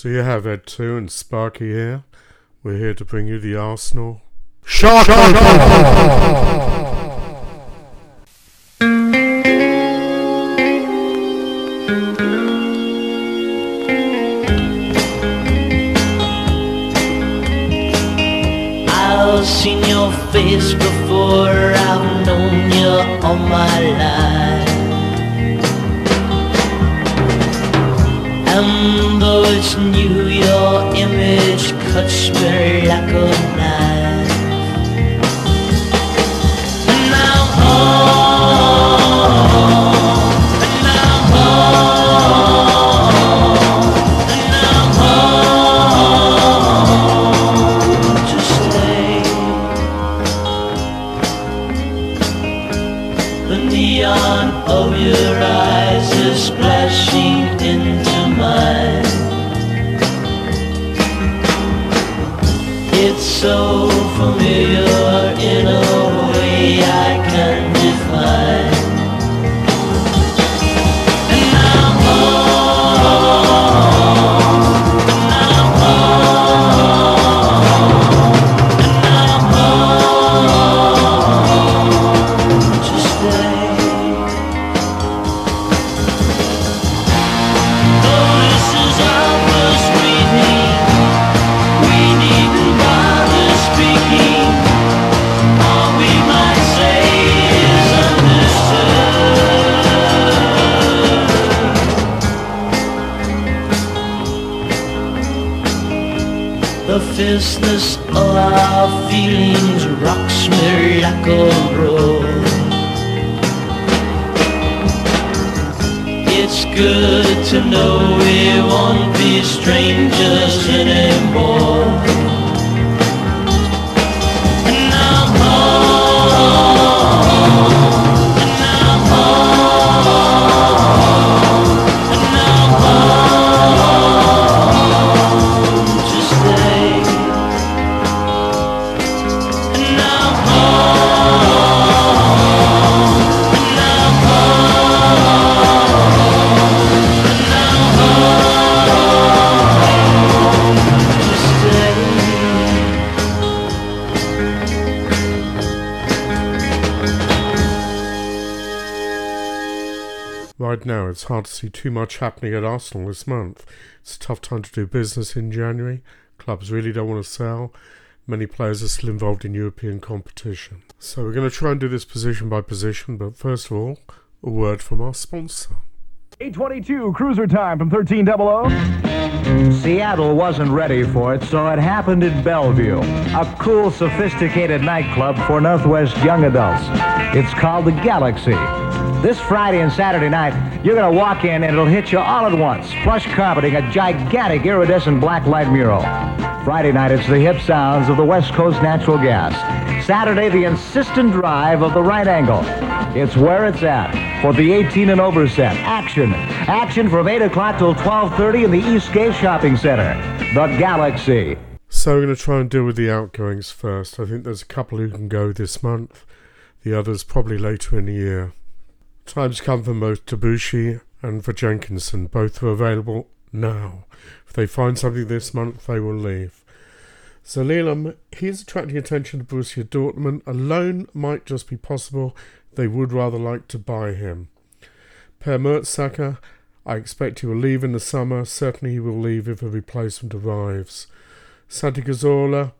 So you have Ed 2 and Sparky here. We're here to bring you the Arsenal. Shark! The fierceness of our feelings rocks me like a road. It's good to know we won't be strangers anymore. And it's hard to see too much happening at Arsenal this month. It's a tough time to do business in January. Clubs really don't want to sell. Many players are still involved in European competition. So we're going to try and do this position by position, but first of all, a word from our sponsor. 822 cruiser time from 1300. Seattle wasn't ready for it, so it happened in Bellevue, a cool, sophisticated nightclub for Northwest young adults. It's called the Galaxy. This Friday and Saturday night, you're going to walk in and it'll hit you all at once. Plush carpeting, a gigantic iridescent black light mural. Friday night, it's the hip sounds of the West Coast Natural Gas. Saturday, the insistent drive of the right angle. It's where it's at for the 18 and over set. Action. Action from 8 o'clock till 12.30 in the Eastgate Shopping Center. The Galaxy. So we're going to try and deal with the outgoings first. I think there's a couple who can go this month, the others probably later in the year. Time's come for both Debuchy and for Jenkinson. Both are available now. If they find something this month, they will leave. Zalilam, he's attracting attention to Borussia Dortmund. A loan might just be possible. They would rather like to buy him. Per Mertesacker, I expect he will leave in the summer. Certainly he will leave if a replacement arrives. Santi Cazorla,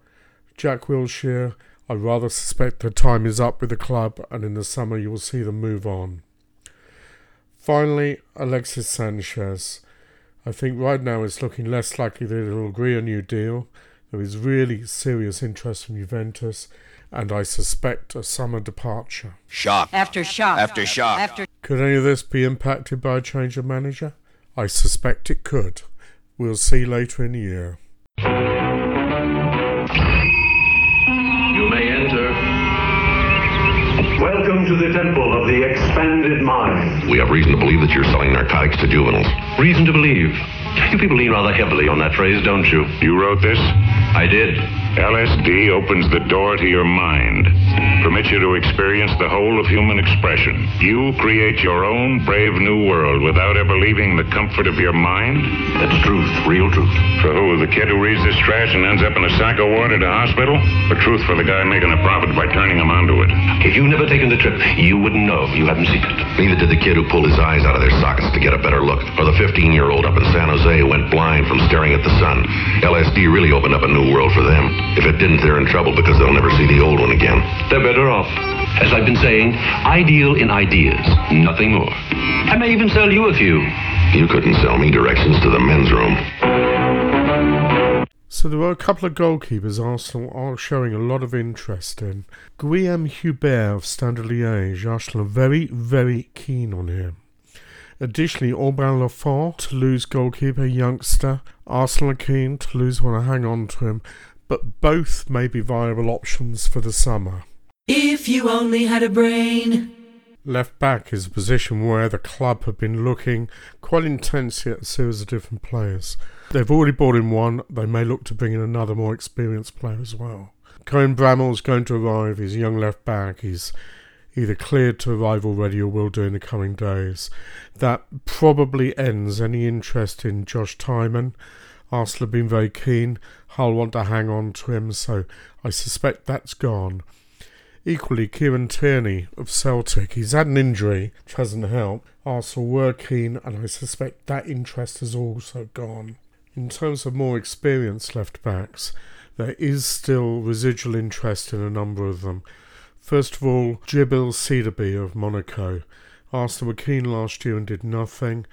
Jack Wilshere, I rather suspect the time is up with the club and in the summer you will see them move on. Finally, Alexis Sanchez. I think right now it's looking less likely that he'll agree a new deal. There is really serious interest from Juventus, and I suspect a summer departure. Shock. After shock. After shock. After Could any of this be impacted by a change of manager? I suspect it could. We'll see later in the year. Welcome to the temple of the expanded mind. We have reason to believe that you're selling narcotics to juveniles. Reason to believe. You people lean rather heavily on that phrase, don't you? You wrote this? I did. LSD opens the door to your mind, permits you to experience the whole of human expression. You create your own brave new world without ever leaving the comfort of your mind. That's truth, real truth. For who? The kid who reads this trash and ends up in a psycho ward at a hospital? Or truth for the guy making a profit by turning him onto it? If you've never taken the trip, you wouldn't know. You haven't seen it. Neither did the kid who pulled his eyes out of their sockets to get a better look, or the 15-year-old up in San Jose who went blind from staring at the sun. LSD really opened up a new world for them. If it didn't, they're in trouble because they'll never see the old one again. They're better off. As I've been saying, I deal in ideas, nothing more. I may even sell you a few. You couldn't sell me directions to the men's room. So there were a couple of goalkeepers Arsenal are showing a lot of interest in. Guillaume Hubert of Standard Liège, Arsenal are very, very keen on him. Additionally, Alban Lafont, Toulouse goalkeeper, youngster. Arsenal are keen, Toulouse want to hang on to him, but both may be viable options for the summer. If you only had a brain. Left back is a position where the club have been looking quite intensely at a series of different players. They've already brought in one, they may look to bring in another more experienced player as well. Cohen Bramall's going to arrive, he's a young left back, he's either cleared to arrive already or will do in the coming days. That probably ends any interest in Josh Tymon. Arsenal have been very keen, Hull want to hang on to him, so I suspect that's gone. Equally, Kieran Tierney of Celtic, he's had an injury which hasn't helped. Arsenal were keen, and I suspect that interest has also gone. In terms of more experienced left backs, there is still residual interest in a number of them. First of all, Djibril Sidibe of Monaco. Arsenal were keen last year and did nothing.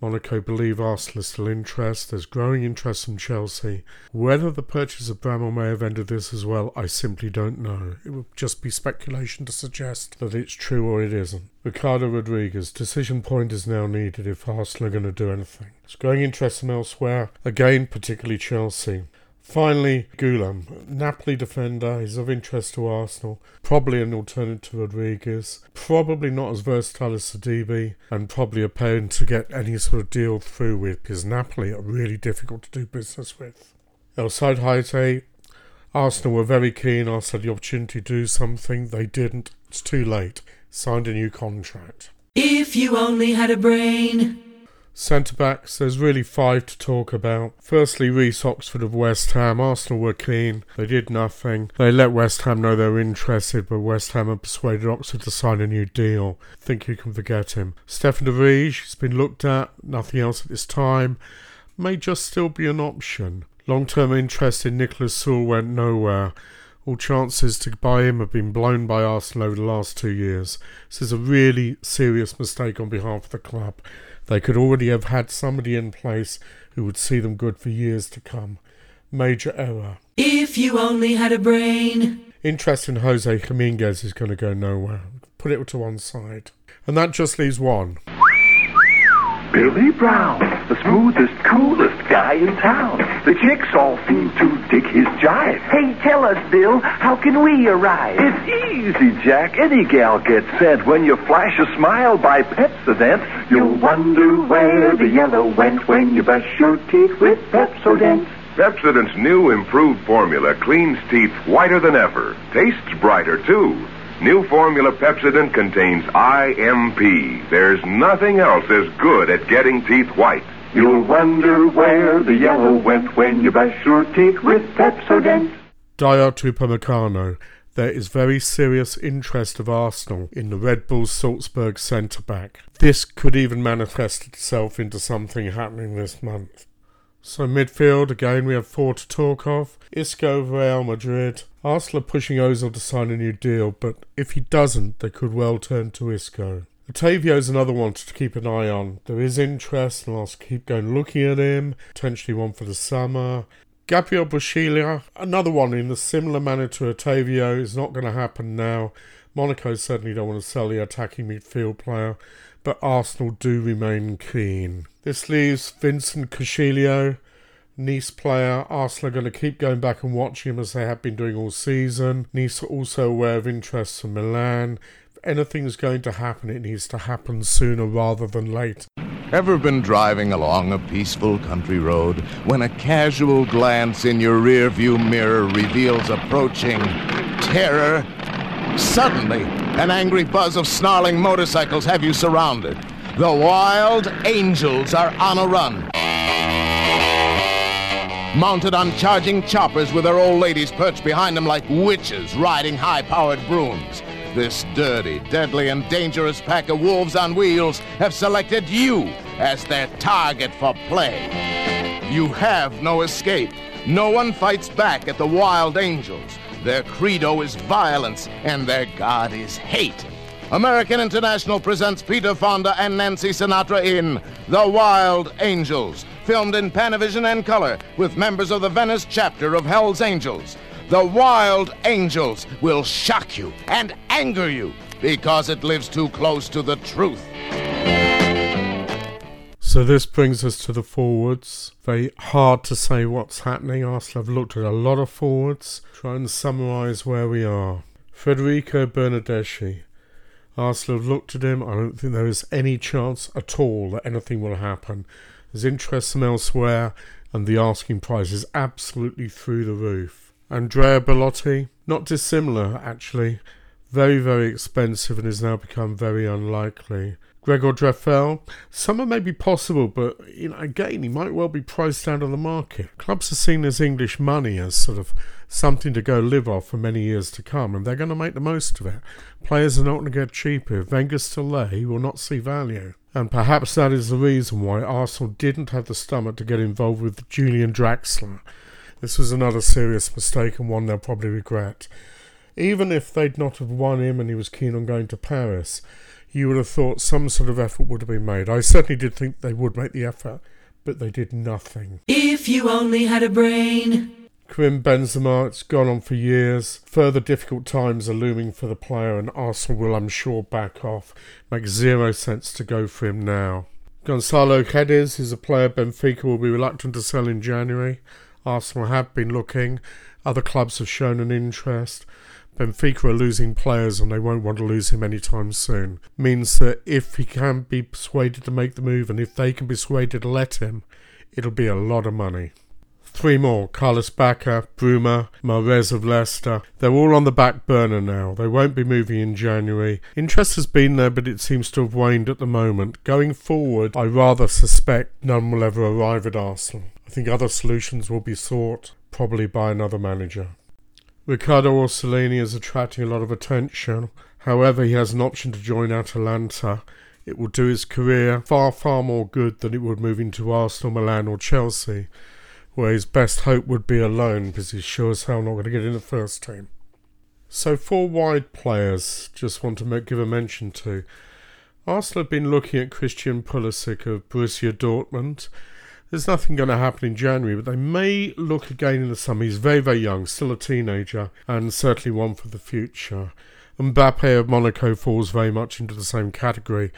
Monaco believe Arsenal is still interest. There's growing interest from Chelsea. Whether the purchase of Bramall may have ended this as well, I simply don't know. It would just be speculation to suggest that it's true or it isn't. Ricardo Rodriguez, decision point is now needed if Arsenal are going to do anything. There's growing interest from elsewhere, again, particularly Chelsea. Finally, Ghoulam, Napoli defender, is of interest to Arsenal. Probably an alternative to Rodriguez. Probably not as versatile as Sidibe, and probably a pain to get any sort of deal through with because Napoli are really difficult to do business with. El Said Haite, Arsenal were very keen. Arsenal had the opportunity to do something. They didn't. It's too late. Signed a new contract. If you only had a brain. Centre backs, there's really five to talk about. Firstly, Reece Oxford of West Ham. Arsenal were keen. They did nothing. They let West Ham know they were interested, but West Ham had persuaded Oxford to sign a new deal. think you can forget him. Stefan de Vrij has been looked at. Nothing else at this time. May just still be an option. Long term interest in Niklas Süle went nowhere. All chances to buy him have been blown by Arsenal over the last two years. This is a really serious mistake on behalf of the club. They could already have had somebody in place who would see them good for years to come. Major error. If you only had a brain. Interest in Jose Dominguez is going to go nowhere. Put it to one side. And that just leaves one. Billy Brown, the smoothest, coolest guy in town. The chicks all seem to dig his jive. Hey, tell us, Bill, how can we arrive? It's easy, Jack. Any gal gets sent when you flash a smile by Pepsodent. You'll wonder where the yellow went when you brush your teeth with Pepsodent. Pepsodent's new improved formula cleans teeth whiter than ever. Tastes brighter, too. New formula Pepsodent contains IMP. There's nothing else as good at getting teeth white. You'll wonder where the yellow went when you brush your teeth with Pepsodent. Dayot Upamecano. There is very serious interest of Arsenal in the Red Bull Salzburg centre back. This could even manifest itself into something happening this month. So midfield, again we have four to talk of. Isco Real Madrid. Arsenal pushing Ozil to sign a new deal, but if he doesn't, they could well turn to Isco. Otavio is another one to keep an eye on. There is interest, and I'll keep going looking at him. Potentially one for the summer. Gabriel Boschilia, another one in a similar manner to Otavio, is not going to happen now. Monaco certainly don't want to sell the attacking midfield player, but Arsenal do remain keen. This leaves Vincent Koziello, Nice player. Arsenal are going to keep going back and watching him as they have been doing all season. Nice are also aware of interest from Milan. Anything's going to happen, it needs to happen sooner rather than late. Ever been driving along a peaceful country road when a casual glance in your rearview mirror reveals approaching terror? Suddenly, an angry buzz of snarling motorcycles have you surrounded. The wild angels are on a run. mounted on charging choppers with their old ladies perched behind them like witches riding high powered brooms. This dirty, deadly, and dangerous pack of wolves on wheels have selected you as their target for play. You have no escape. No one fights back at the Wild Angels. Their credo is violence, and their god is hate. American International presents Peter Fonda and Nancy Sinatra in The Wild Angels, filmed in Panavision and color with members of the Venice chapter of Hell's Angels. The Wild Angels will shock you and anger you because it lives too close to the truth. So this brings us to the forwards. Very hard to say what's happening. Arsenal have looked at a lot of forwards. Try and summarise where we are. Federico Bernardeschi. Arsenal have looked at him. I don't think there is any chance at all that anything will happen. There's interest from elsewhere, and the asking price is absolutely through the roof. Andrea Belotti, not dissimilar actually. Very, very expensive and has now become very unlikely. Gregor Dreffel, summer may be possible, but you know, again, he might well be priced out of the market. Clubs are seen as English money as sort of something to go live off for many years to come, and they're going to make the most of it. Players are not going to get cheaper. If Wenger's still he will not see value. And perhaps that is the reason why Arsenal didn't have the stomach to get involved with Julian Draxler. This was another serious mistake and one they'll probably regret. Even if they'd not have won him and he was keen on going to Paris, you would have thought some sort of effort would have been made. I certainly did think they would make the effort, but they did nothing. If you only had a brain. Karim Benzema, it's gone on for years. Further difficult times are looming for the player, and Arsenal will, I'm sure, back off. Makes zero sense to go for him now. Gonzalo Guedes is a player Benfica will be reluctant to sell in January. Arsenal have been looking. Other clubs have shown an interest. Benfica are losing players and they won't want to lose him anytime soon. Means that if he can be persuaded to make the move and if they can be persuaded to let him, it'll be a lot of money. Three more Carlos Bacca, Bruma, Mahrez of Leicester. They're all on the back burner now. They won't be moving in January. Interest has been there, but it seems to have waned at the moment. Going forward, I rather suspect none will ever arrive at Arsenal. I think other solutions will be sought, probably by another manager. Riccardo Orsolini is attracting a lot of attention. However, he has an option to join Atalanta. It will do his career far, far more good than it would moving to Arsenal, Milan, or Chelsea, where his best hope would be a loan because he's sure as hell not going to get in the first team. So, four wide players, just want to make, give a mention to. Arsenal have been looking at Christian Pulisic of Borussia Dortmund. There's nothing going to happen in January, but they may look again in the summer. He's very, very young, still a teenager, and certainly one for the future. Mbappe of Monaco falls very much into the same category.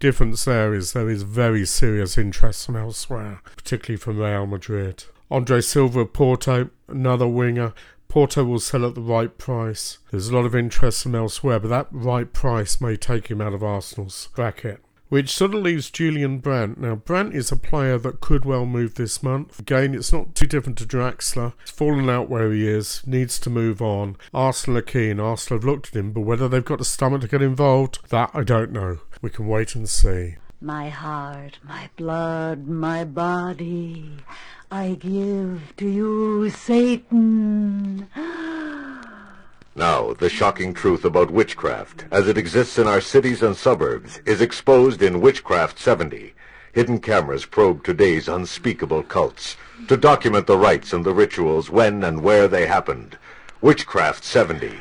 Difference there is there is very serious interest from elsewhere, particularly from Real Madrid. Andre Silva of Porto, another winger. Porto will sell at the right price. There's a lot of interest from elsewhere, but that right price may take him out of Arsenal's bracket which sort of leaves Julian Brandt. Now, Brandt is a player that could well move this month. Again, it's not too different to Draxler. He's fallen out where he is, needs to move on. Arsenal are keen. Arsenal have looked at him, but whether they've got the stomach to get involved, that I don't know. We can wait and see. My heart, my blood, my body, I give to you, Satan. Now, the shocking truth about witchcraft, as it exists in our cities and suburbs, is exposed in Witchcraft 70. Hidden cameras probe today's unspeakable cults to document the rites and the rituals when and where they happened. Witchcraft 70.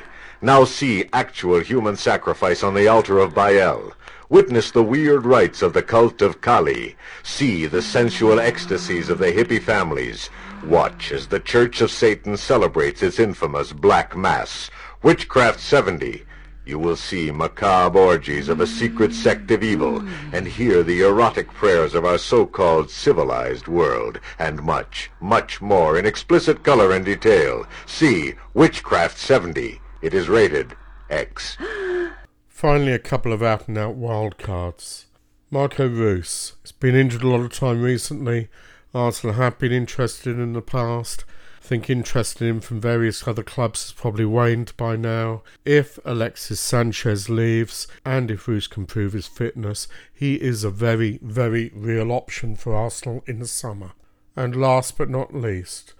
Now see actual human sacrifice on the altar of Baal. Witness the weird rites of the cult of Kali. See the sensual ecstasies of the hippie families. Watch as the Church of Satan celebrates its infamous Black Mass. Witchcraft 70. You will see macabre orgies of a secret sect of evil and hear the erotic prayers of our so-called civilized world and much, much more in explicit color and detail. See Witchcraft 70. It is rated X. Finally, a couple of out-and-out wild cards. Marco Reus. He's been injured a lot of time recently. Arsenal have been interested in the past. I think interest in him from various other clubs has probably waned by now. If Alexis Sanchez leaves and if Reus can prove his fitness, he is a very, very real option for Arsenal in the summer. And last but not least,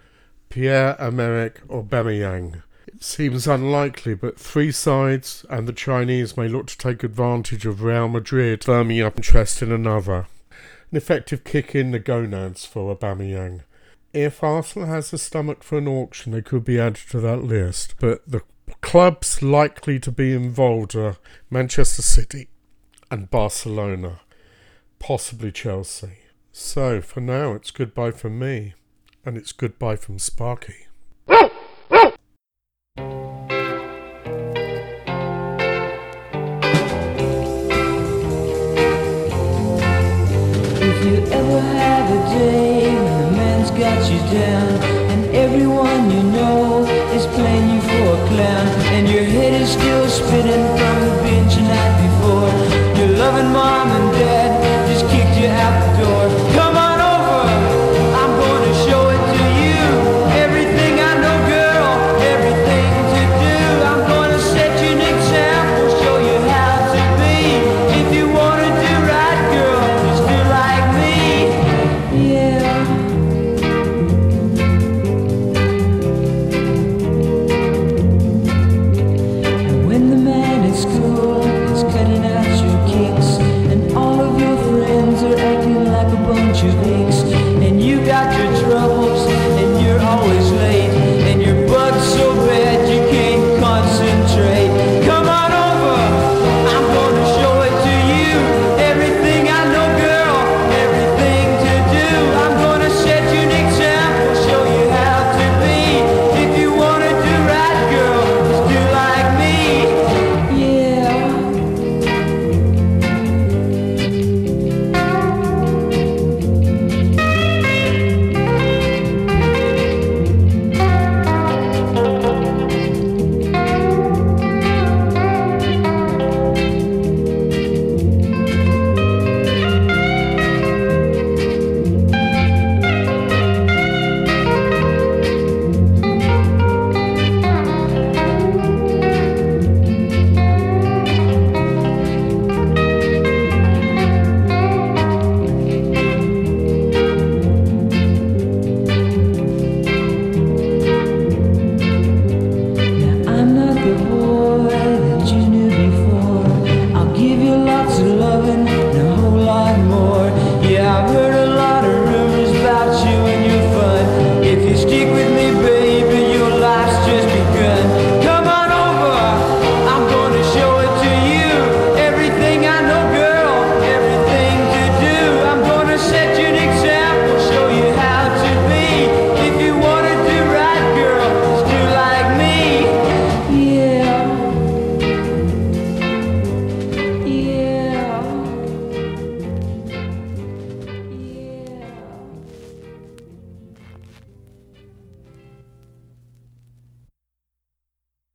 Pierre-Emerick Aubameyang. It seems unlikely, but three sides and the Chinese may look to take advantage of Real Madrid firming up interest in another. An effective kick in the gonads for Aubameyang. If Arsenal has the stomach for an auction, they could be added to that list, but the clubs likely to be involved are Manchester City and Barcelona, possibly Chelsea. So for now, it's goodbye from me, and it's goodbye from Sparky.